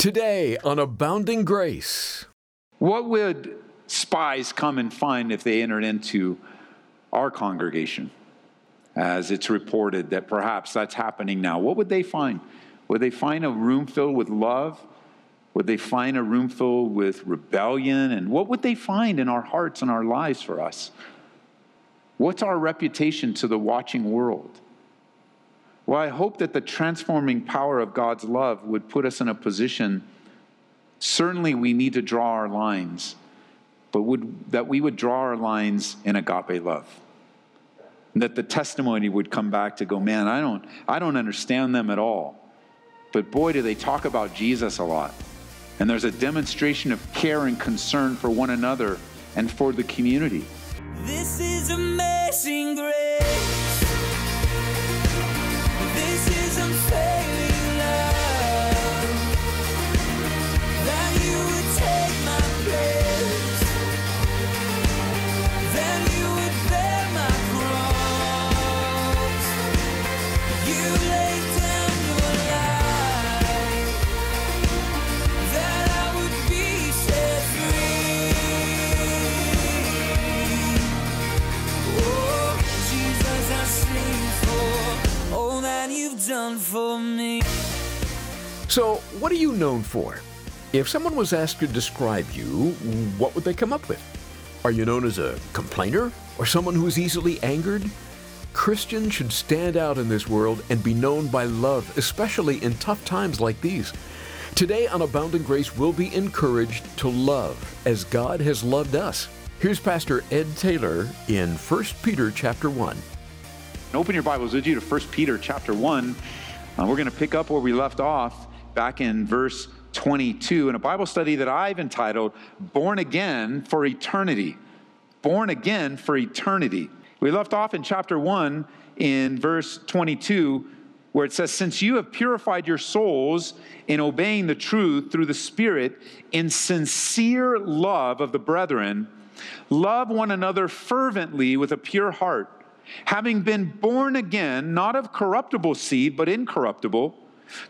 Today on Abounding Grace. What would spies come and find if they entered into our congregation? As it's reported that perhaps that's happening now. What would they find? Would they find a room filled with love? Would they find a room filled with rebellion? And what would they find in our hearts and our lives for us? What's our reputation to the watching world? Well, I hope that the transforming power of God's love would put us in a position. Certainly, we need to draw our lines, but would, that we would draw our lines in agape love. And that the testimony would come back to go, man, I don't, I don't understand them at all. But boy, do they talk about Jesus a lot. And there's a demonstration of care and concern for one another and for the community. This is amazing grace. Done for me. So, what are you known for? If someone was asked to describe you, what would they come up with? Are you known as a complainer or someone who is easily angered? Christians should stand out in this world and be known by love, especially in tough times like these. Today on Abounding Grace, we'll be encouraged to love as God has loved us. Here's Pastor Ed Taylor in 1 Peter chapter 1. Open your Bibles with you to 1 Peter chapter 1. Uh, we're going to pick up where we left off back in verse 22 in a Bible study that I've entitled Born Again for Eternity. Born Again for Eternity. We left off in chapter 1 in verse 22 where it says, Since you have purified your souls in obeying the truth through the Spirit in sincere love of the brethren, love one another fervently with a pure heart, having been born again, not of corruptible seed, but incorruptible,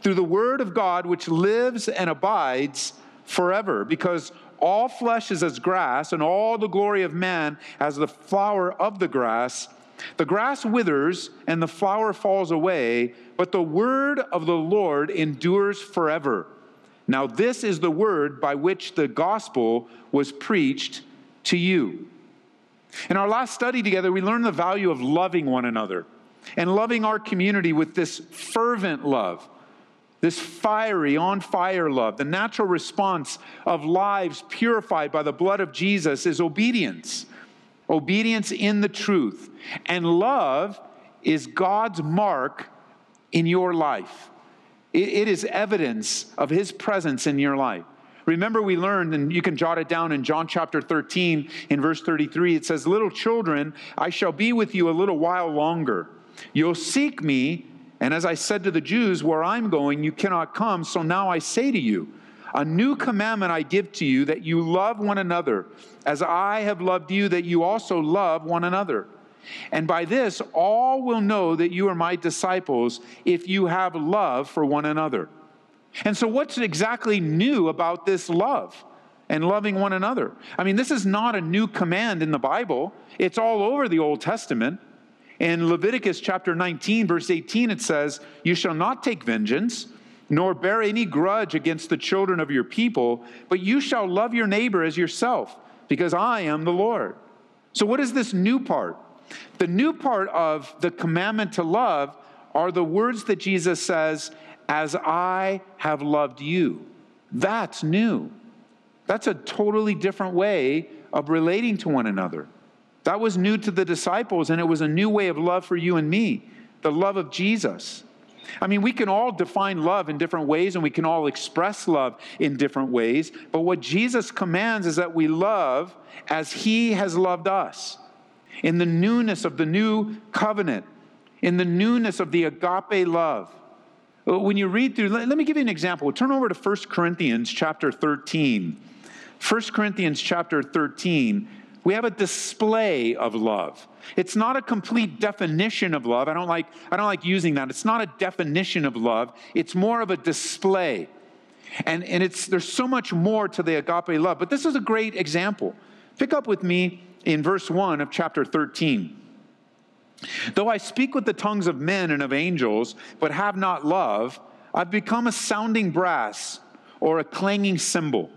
through the word of God which lives and abides forever. Because all flesh is as grass, and all the glory of man as the flower of the grass. The grass withers and the flower falls away, but the word of the Lord endures forever. Now, this is the word by which the gospel was preached to you. In our last study together, we learned the value of loving one another and loving our community with this fervent love, this fiery, on fire love. The natural response of lives purified by the blood of Jesus is obedience obedience in the truth. And love is God's mark in your life, it, it is evidence of His presence in your life. Remember, we learned, and you can jot it down in John chapter 13, in verse 33, it says, Little children, I shall be with you a little while longer. You'll seek me, and as I said to the Jews, where I'm going, you cannot come. So now I say to you, a new commandment I give to you that you love one another, as I have loved you, that you also love one another. And by this, all will know that you are my disciples if you have love for one another. And so, what's exactly new about this love and loving one another? I mean, this is not a new command in the Bible, it's all over the Old Testament. In Leviticus chapter 19, verse 18, it says, You shall not take vengeance, nor bear any grudge against the children of your people, but you shall love your neighbor as yourself, because I am the Lord. So, what is this new part? The new part of the commandment to love are the words that Jesus says, As I have loved you. That's new. That's a totally different way of relating to one another. That was new to the disciples, and it was a new way of love for you and me the love of Jesus. I mean, we can all define love in different ways and we can all express love in different ways, but what Jesus commands is that we love as He has loved us. In the newness of the new covenant, in the newness of the agape love. Uh, when you read through, let, me give you an example. Turn over to 1 Corinthians chapter 13. 1 Corinthians chapter 13 we have a display of love. It's not a complete definition of love. I don't like, I don't like using that. It's not a definition of love, it's more of a display. And, and it's, there's so much more to the agape love, but this is a great example. Pick up with me in verse 1 of chapter 13. Though I speak with the tongues of men and of angels, but have not love, I've become a sounding brass or a clanging cymbal.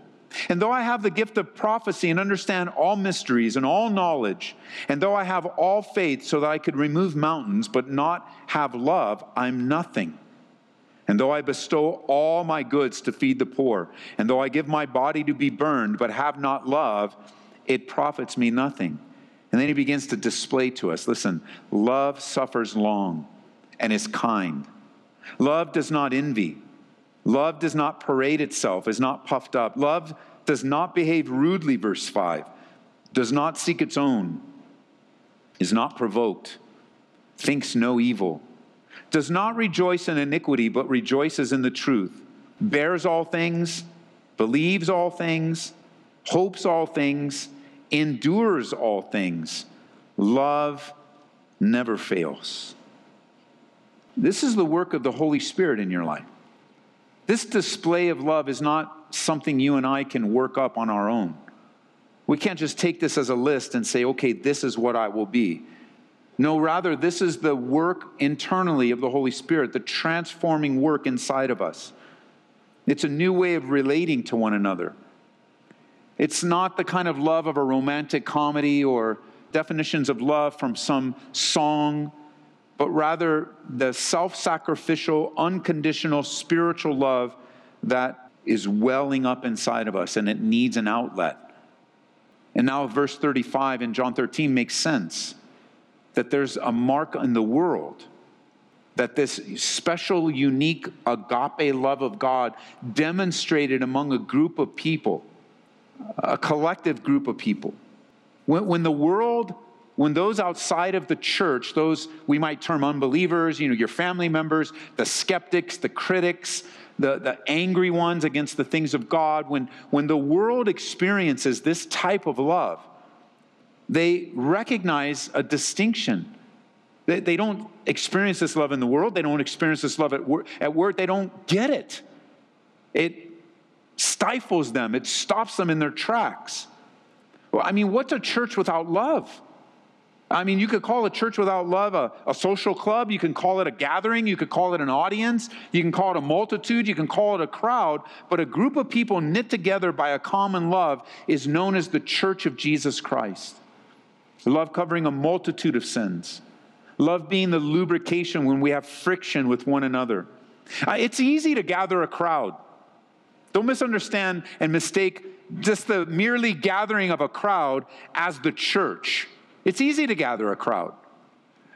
And though I have the gift of prophecy and understand all mysteries and all knowledge, and though I have all faith so that I could remove mountains, but not have love, I'm nothing. And though I bestow all my goods to feed the poor, and though I give my body to be burned, but have not love, it profits me nothing. And then he begins to display to us listen, love suffers long and is kind. Love does not envy. Love does not parade itself, is not puffed up. Love does not behave rudely, verse 5, does not seek its own, is not provoked, thinks no evil, does not rejoice in iniquity, but rejoices in the truth, bears all things, believes all things, hopes all things, endures all things. Love never fails. This is the work of the Holy Spirit in your life. This display of love is not something you and I can work up on our own. We can't just take this as a list and say, okay, this is what I will be. No, rather, this is the work internally of the Holy Spirit, the transforming work inside of us. It's a new way of relating to one another. It's not the kind of love of a romantic comedy or definitions of love from some song but rather the self sacrificial, unconditional spiritual love that is welling up inside of us and it needs an outlet. And now, verse 35 in John 13 makes sense that there's a mark in the world that this special, unique agape love of God demonstrated among a group of people, a collective group of people. When, when the world when those outside of the church, those we might term unbelievers, you know, your family members, the skeptics, the critics, the, the angry ones against the things of God, when, when the world experiences this type of love, they recognize a distinction. They, they don't experience this love in the world, they don't experience this love at work, at work, they don't get it. It stifles them, it stops them in their tracks. Well, I mean, what's a church without love? I mean, you could call a church without love a, a, social club. You can call it a gathering. You could call it an audience. You can call it a multitude. You can call it a crowd. But a group of people knit together by a common love is known as the church of Jesus Christ. Love covering a multitude of sins. Love being the lubrication when we have friction with one another. Uh, it's easy to gather a crowd. Don't misunderstand and mistake just the merely gathering of a crowd as the church. It's easy to gather a crowd.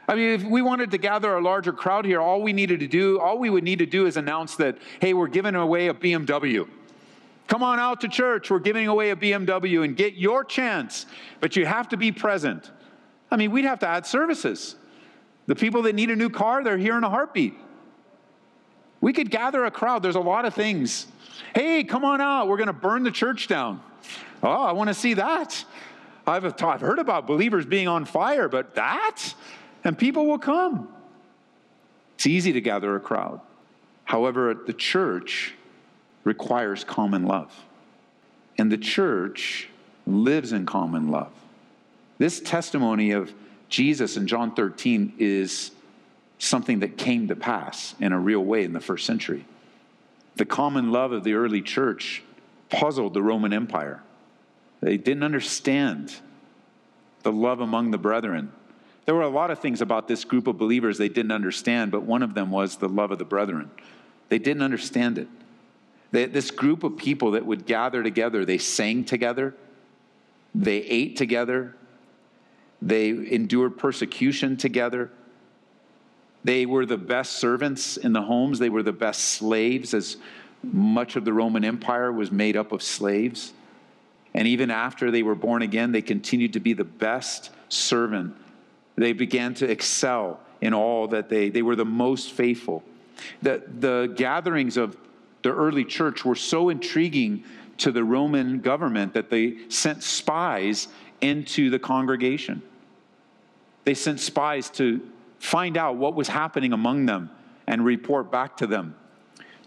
I mean, if we wanted to gather a larger crowd here, all we needed to do, all we would need to do is announce that, hey, we're giving away a BMW. Come on out to church, we're giving away a BMW and get your chance, but you have to be present. I mean, we'd have to add services. The people that need a new car, they're here in a heartbeat. We could gather a crowd. There's a lot of things. Hey, come on out. We're going to burn the church down. Oh, I want to see that. I've, I've heard about believers being on fire, but that? And people will come. It's easy to gather a crowd. However, the church requires common love. And the church lives in common love. This testimony of Jesus in John 13 is something that came to pass in a real way in the first century. The common love of the early church puzzled the Roman Empire. They didn't understand the love among the brethren. There were a lot of things about this group of believers they didn't understand, but one of them was the love of the brethren. They didn't understand it. They, this group of people that would gather together, they sang together, they ate together, they endured persecution together. They were the best servants in the homes, they were the best slaves, as much of the Roman Empire was made up of slaves. And even after they were born again, they continued to be the best servant. They began to excel in all that they, they were the most faithful. The, the gatherings of the early church were so intriguing to the Roman government that they sent spies into the congregation. They sent spies to find out what was happening among them and report back to them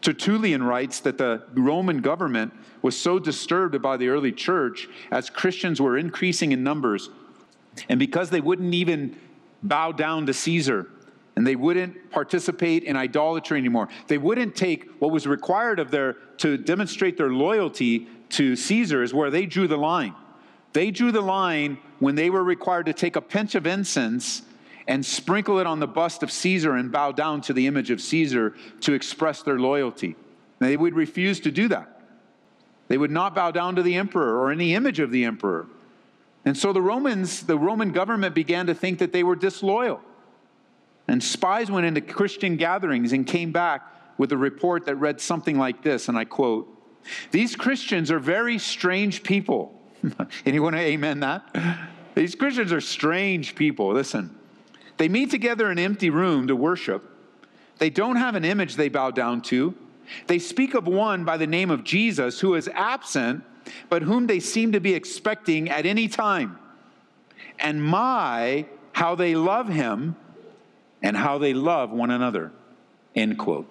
Tertullian writes that the Roman government was so disturbed by the early church as Christians were increasing in numbers, and because they wouldn't even bow down to Caesar, and they wouldn't participate in idolatry anymore. They wouldn't take what was required of their to demonstrate their loyalty to Caesar is where they drew the line. They drew the line when they were required to take a pinch of incense and sprinkle it on the bust of Caesar and bow down to the image of Caesar to express their loyalty. They would refuse to do that. They would not bow down to the emperor or any image of the emperor. And so the Romans, the Roman government began to think that they were disloyal. And spies went into Christian gatherings and came back with a report that read something like this, and I quote, These Christians are very strange people. Anyone amen that? These Christians are strange people. Listen, they meet together in an empty room to worship. They don't have an image they bow down to. They speak of one by the name of Jesus who is absent, but whom they seem to be expecting at any time. And my, how they love him and how they love one another. End quote.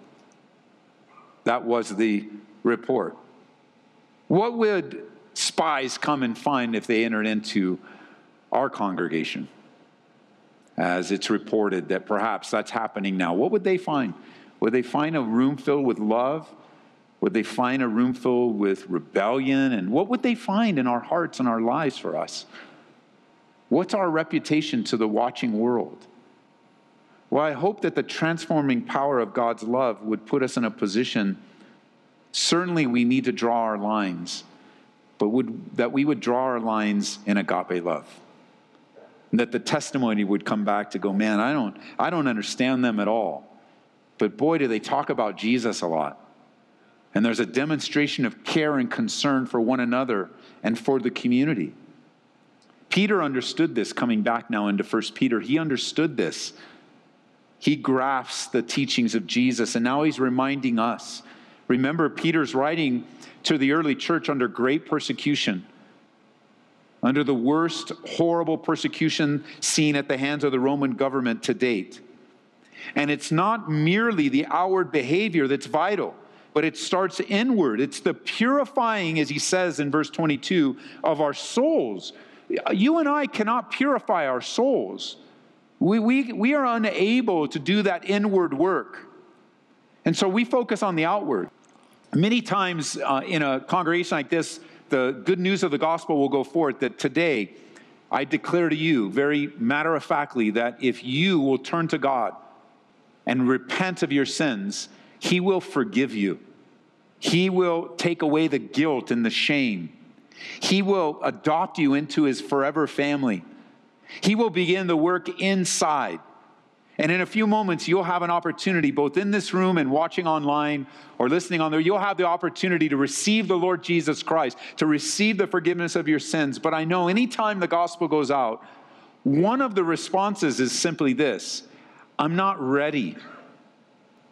That was the report. What would spies come and find if they entered into our congregation? As it's reported that perhaps that's happening now. What would they find? Would they find a room filled with love? Would they find a room filled with rebellion? And what would they find in our hearts and our lives for us? What's our reputation to the watching world? Well, I hope that the transforming power of God's love would put us in a position. Certainly, we need to draw our lines, but would, that we would draw our lines in agape love. That the testimony would come back to go, man, I don't, I don't understand them at all. But boy, do they talk about Jesus a lot. And there's a demonstration of care and concern for one another and for the community. Peter understood this coming back now into 1 Peter. He understood this he grasps the teachings of Jesus, and now he's reminding us. Remember, Peter's writing to the early church under great persecution, under the worst horrible persecution seen at the hands of the Roman government to date. And it's not merely the outward behavior that's vital, but it starts inward. It's the purifying, as he says in verse 22, of our souls. You and I cannot purify our souls. We, we, we are unable to do that inward work. And so we focus on the outward. Many times uh, in a congregation like this, the good news of the gospel will go forth that today I declare to you, very matter of factly, that if you will turn to God and repent of your sins, He will forgive you. He will take away the guilt and the shame. He will adopt you into His forever family. He will begin the work inside. And in a few moments, you'll have an opportunity, both in this room and watching online or listening on there, you'll have the opportunity to receive the Lord Jesus Christ, to receive the forgiveness of your sins. But I know anytime the gospel goes out, one of the responses is simply this I'm not ready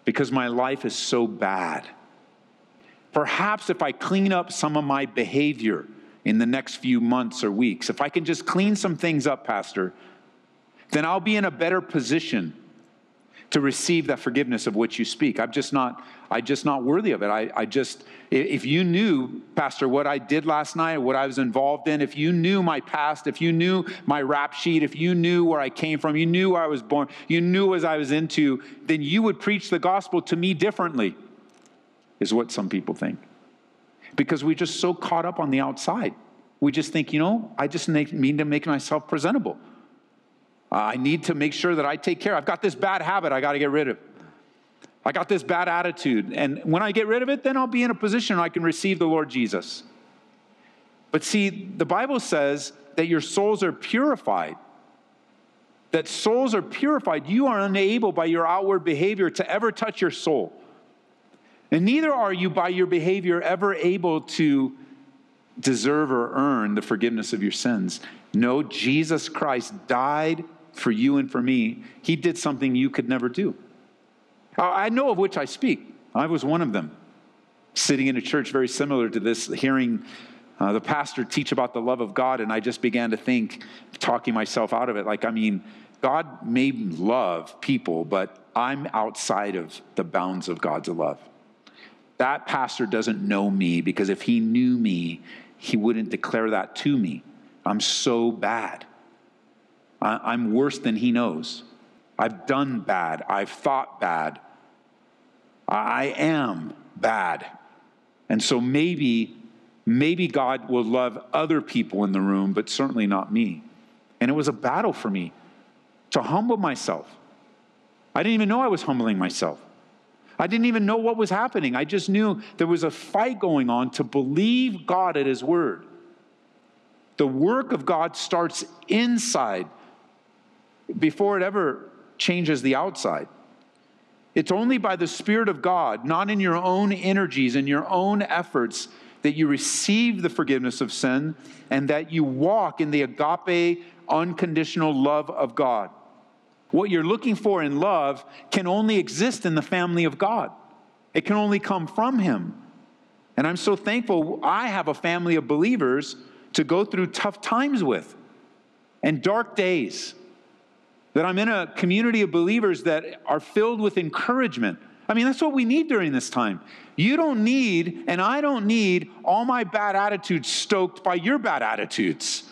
because my life is so bad. Perhaps if I clean up some of my behavior, in the next few months or weeks, if I can just clean some things up, Pastor, then I'll be in a better position to receive that forgiveness of which you speak. I'm just not, I'm just not worthy of it. I, I just, if you knew, Pastor, what I did last night, what I was involved in, if you knew my past, if you knew my rap sheet, if you knew where I came from, you knew where I was born, you knew as I was into, then you would preach the gospel to me differently, is what some people think because we're just so caught up on the outside. We just think, you know, I just mean to make myself presentable. I need to make sure that I take care. I've got this bad habit I got to get rid of. I got this bad attitude. And when I get rid of it, then I'll be in a position I can receive the Lord Jesus. But see, the Bible says that your souls are purified. That souls are purified. You are unable by your outward behavior to ever touch your soul. And neither are you by your behavior ever able to deserve or earn the forgiveness of your sins. No, Jesus Christ died for you and for me. He did something you could never do. I know of which I speak. I was one of them, sitting in a church very similar to this, hearing uh, the pastor teach about the love of God, and I just began to think, talking myself out of it, like, I mean, God may love people, but I'm outside of the bounds of God's love. that pastor doesn't know me because if he knew me, he wouldn't declare that to me. I'm so bad. I, am worse than he knows. I've done bad. I've thought bad. I am bad. And so maybe, maybe God will love other people in the room, but certainly not me. And it was a battle for me to humble myself. I didn't even know I was humbling myself. I didn't even know what was happening. I just knew there was a fight going on to believe God at His word. The work of God starts inside before it ever changes the outside. It's only by the Spirit of God, not in your own energies and your own efforts, that you receive the forgiveness of sin and that you walk in the agape, unconditional love of God. What you're looking for in love can only exist in the family of God, it can only come from Him. And I'm so thankful I have a family of believers to go through tough times with and dark days. That I'm in a community of believers that are filled with encouragement. I mean, that's what we need during this time. You don't need, and I don't need, all my bad attitudes stoked by your bad attitudes.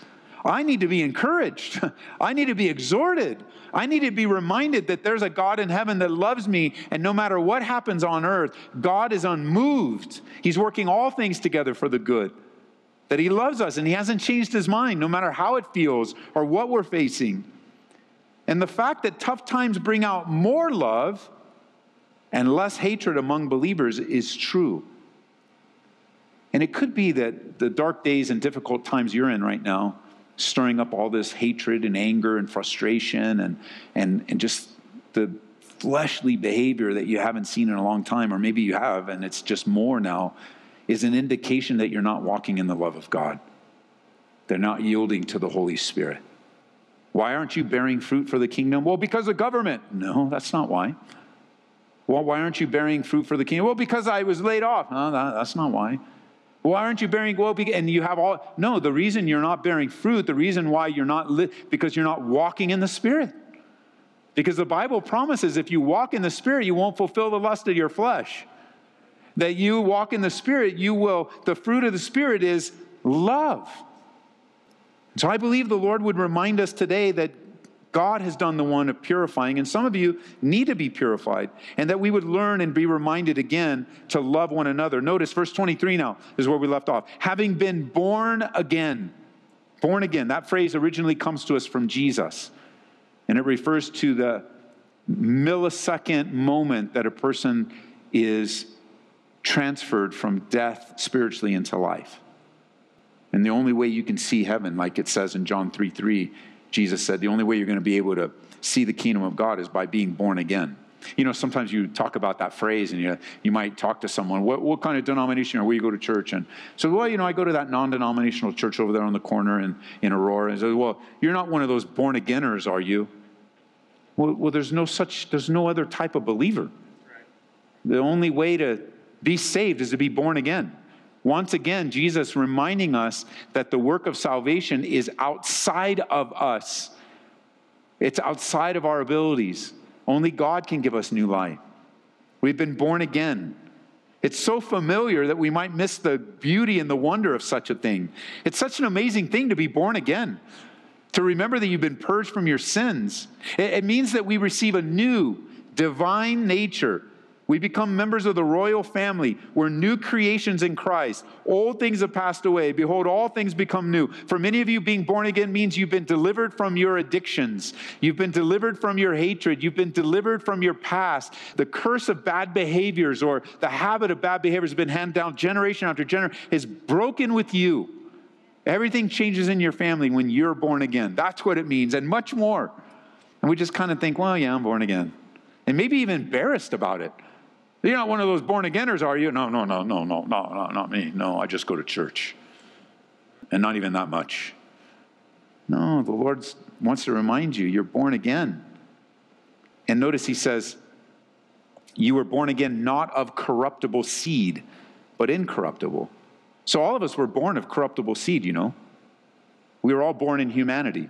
I need to be encouraged. I need to be exhorted. I need to be reminded that there's a God in heaven that loves me, and no matter what happens on earth, God is unmoved. He's working all things together for the good. That He loves us and He hasn't changed His mind, no matter how it feels or what we're facing. And the fact that tough times bring out more love and less hatred among believers is true. And it could be that the dark days and difficult times you're in right now stirring up all this hatred and anger and frustration and, and, and just the fleshly behavior that you haven't seen in a long time, or maybe you have and it's just more now, is an indication that you're not walking in the love of God. They're not yielding to the Holy Spirit. Why aren't you bearing fruit for the kingdom? Well, because of government. No, that's not why. Well, why aren't you bearing fruit for the kingdom? Well, because I was laid off. No, that, that's not why. Why aren't you bearing well? And you have all no. The reason you're not bearing fruit, the reason why you're not lit, because you're not walking in the Spirit. Because the Bible promises if you walk in the Spirit, you won't fulfill the lust of your flesh. That you walk in the Spirit, you will. The fruit of the Spirit is love. So I believe the Lord would remind us today that God has done the one of purifying, and some of you need to be purified, and that we would learn and be reminded again to love one another. Notice verse 23 now is where we left off. Having been born again, born again, that phrase originally comes to us from Jesus, and it refers to the millisecond moment that a person is transferred from death spiritually into life. And the only way you can see heaven, like it says in John 3 3, Jesus said, the only way you're going to be able to see the kingdom of God is by being born again. You know, sometimes you talk about that phrase and you, you might talk to someone, what, what kind of denomination are where you go to church? And so, well, you know, I go to that non denominational church over there on the corner in, in Aurora. And so, well, you're not one of those born againers, are you? Well, well, there's no such, there's no other type of believer. The only way to be saved is to be born again. Once again, Jesus reminding us that the work of salvation is outside of us, it's outside of our abilities. Only God can give us new life. We've been born again. It's so familiar that we might miss the beauty and the wonder of such a thing. It's such an amazing thing to be born again, to remember that you've been purged from your sins. It, means that we receive a new divine nature we become members of the royal family. We're new creations in Christ. Old things have passed away. Behold, all things become new. For many of you, being born again means you've been delivered from your addictions. You've been delivered from your hatred. You've been delivered from your past. The curse of bad behaviors or the habit of bad behaviors has been handed down generation after generation is broken with you. Everything changes in your family when you're born again. That's what it means, and much more. And we just kind of think, well, yeah, I'm born again. And maybe even embarrassed about it. You're not one of those born againers, are you? No, no, no, no, no, no, no, not me. No, I just go to church. And not even that much. No, the Lord wants to remind you you're born again. And notice he says, You were born again not of corruptible seed, but incorruptible. So all of us were born of corruptible seed, you know. We were all born in humanity.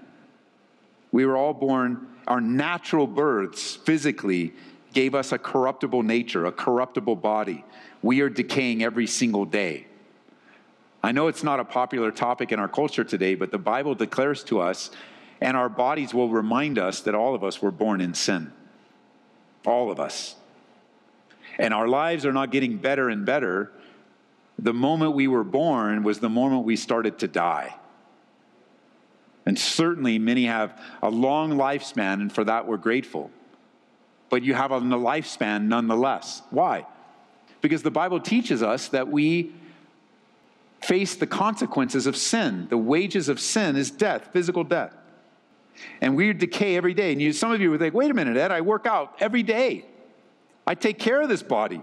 We were all born, our natural births physically gave us a corruptible nature, a corruptible body. We are decaying every single day. I know it's not a popular topic in our culture today, but the Bible declares to us, and our bodies will remind us that all of us were born in sin. All of us. And our lives are not getting better and better. The moment we were born was the moment we started to die. And certainly, many have a long lifespan, and for that, we're grateful. But you have a lifespan nonetheless. Why? Because the Bible teaches us that we face the consequences of sin. The wages of sin is death, physical death. And we decay every day. And you, some of you would think, wait a minute, Ed, I work out every day. I take care of this body.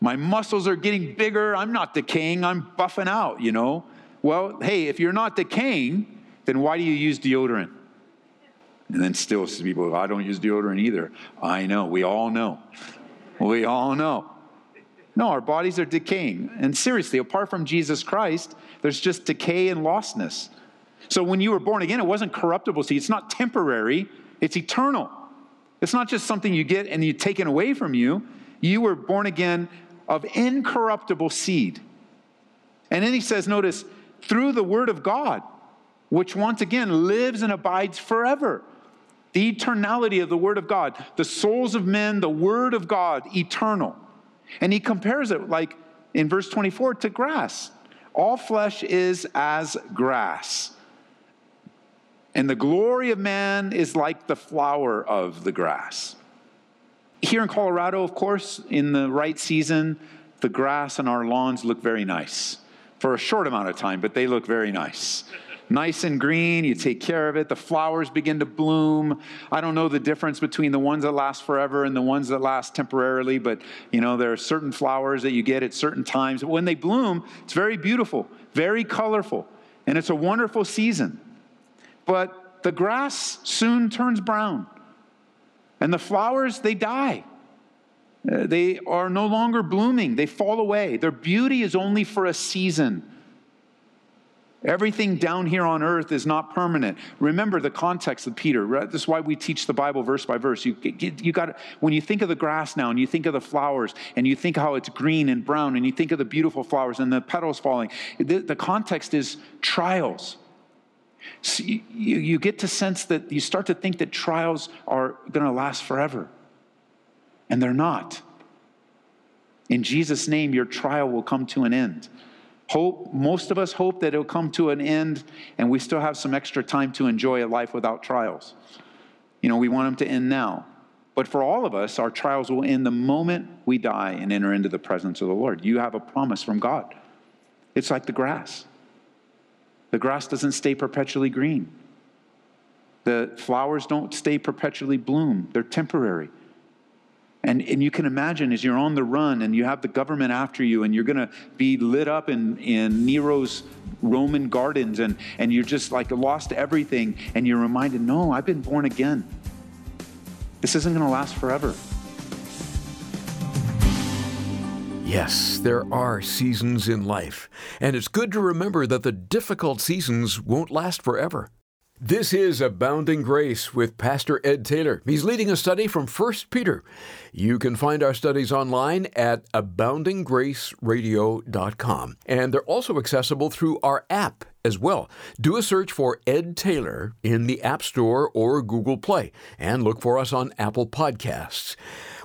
My muscles are getting bigger. I'm not decaying. I'm buffing out, you know? Well, hey, if you're not decaying, then why do you use deodorant? And then still people, I don't use deodorant either. I know, we all know. We all know. No, our bodies are decaying. And seriously, apart from Jesus Christ, there's just decay and lostness. So when you were born again, it wasn't corruptible seed. It's not temporary, it's eternal. It's not just something you get and you taken away from you. You were born again of incorruptible seed. And then he says, notice, through the word of God which once again lives and abides forever. The eternality of the Word of God, the souls of men, the Word of God, eternal. And he compares it, like in verse 24, to grass. All flesh is as grass. And the glory of man is like the flower of the grass. Here in Colorado, of course, in the right season, the grass on our lawns look very nice for a short amount of time, but they look very nice nice and green. You take care of it. The flowers begin to bloom. I don't know the difference between the ones that last forever and the ones that last temporarily, but you know, there are certain flowers that you get at certain times. When they bloom, it's very beautiful, very colorful, and it's a wonderful season. But the grass soon turns brown, and the flowers, they die. Uh, they are no longer blooming, they fall away. Their beauty is only for a season. Everything down here on earth is not permanent. Remember the context of Peter. Right? This is why we teach the Bible verse by verse. You, you got when you think of the grass now, and you think of the flowers, and you think how it's green and brown, and you think of the beautiful flowers and the petals falling. The, the context is trials. So you, you get to sense that you start to think that trials are going to last forever, and they're not. In Jesus' name, your trial will come to an end. Hope, most of us hope that it'll come to an end and we still have some extra time to enjoy a life without trials. You know, we want them to end now. But for all of us, our trials will end the moment we die and enter into the presence of the Lord. You have a promise from God. It's like the grass. The grass doesn't stay perpetually green. The flowers don't stay perpetually bloom. They're temporary. And, and you can imagine as you're on the run and you have the government after you and you're going to be lit up in, in Nero's Roman gardens and, and you're just like lost everything and you're reminded, no, I've been born again. This isn't going to last forever. Yes, there are seasons in life, and it's good to remember that the difficult seasons won't last forever. This is Abounding Grace with Pastor Ed Taylor. He's leading a study from 1 Peter. You can find our studies online at aboundinggraceradio.com. And they're also accessible through our app as well. Do a search for Ed Taylor in the App Store or Google Play and look for us on Apple Podcasts.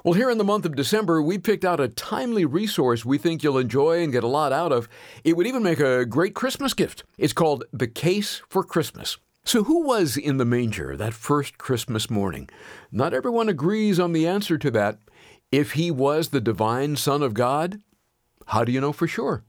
Well, here in the month of December, we picked out a timely resource we think you'll enjoy and get a lot out of. It would even make a great Christmas gift. It's called The Case for Christmas. So, who was in the manger that first Christmas morning? Not everyone agrees on the answer to that. If he was the divine Son of God, how do you know for sure?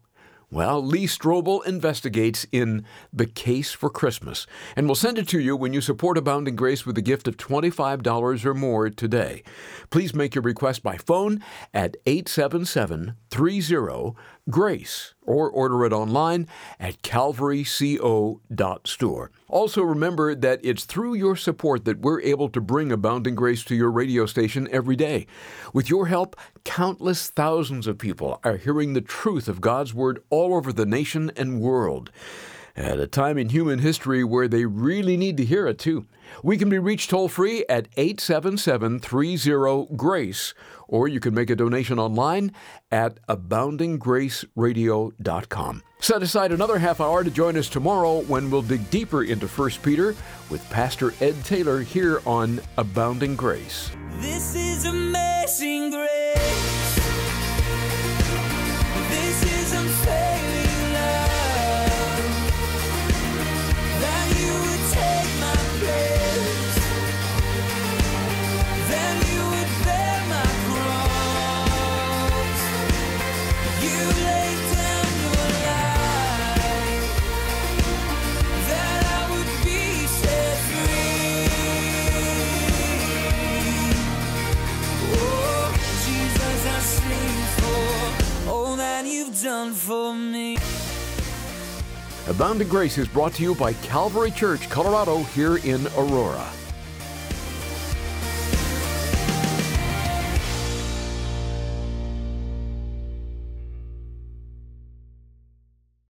Well, Lee Strobel investigates in The Case for Christmas, and we'll send it to you when you support Abounding Grace with a gift of $25 or more today. Please make your request by phone at 877 30 GRACE or order it online at calvaryco.store. Also, remember that it's through your support that we're able to bring Abounding Grace to your radio station every day. With your help, countless thousands of people are hearing the truth of God's Word all over the nation and world. at a time in human history where they really need to hear it, too. We can be reached toll free at 877 30 GRACE, or you can make a donation online at aboundinggraceradio.com. Set aside another half hour to join us tomorrow when we'll dig deeper into 1 Peter with Pastor Ed Taylor here on Abounding Grace. This is amazing grace. Abounding Grace is brought to you by Calvary Church, Colorado, here in Aurora.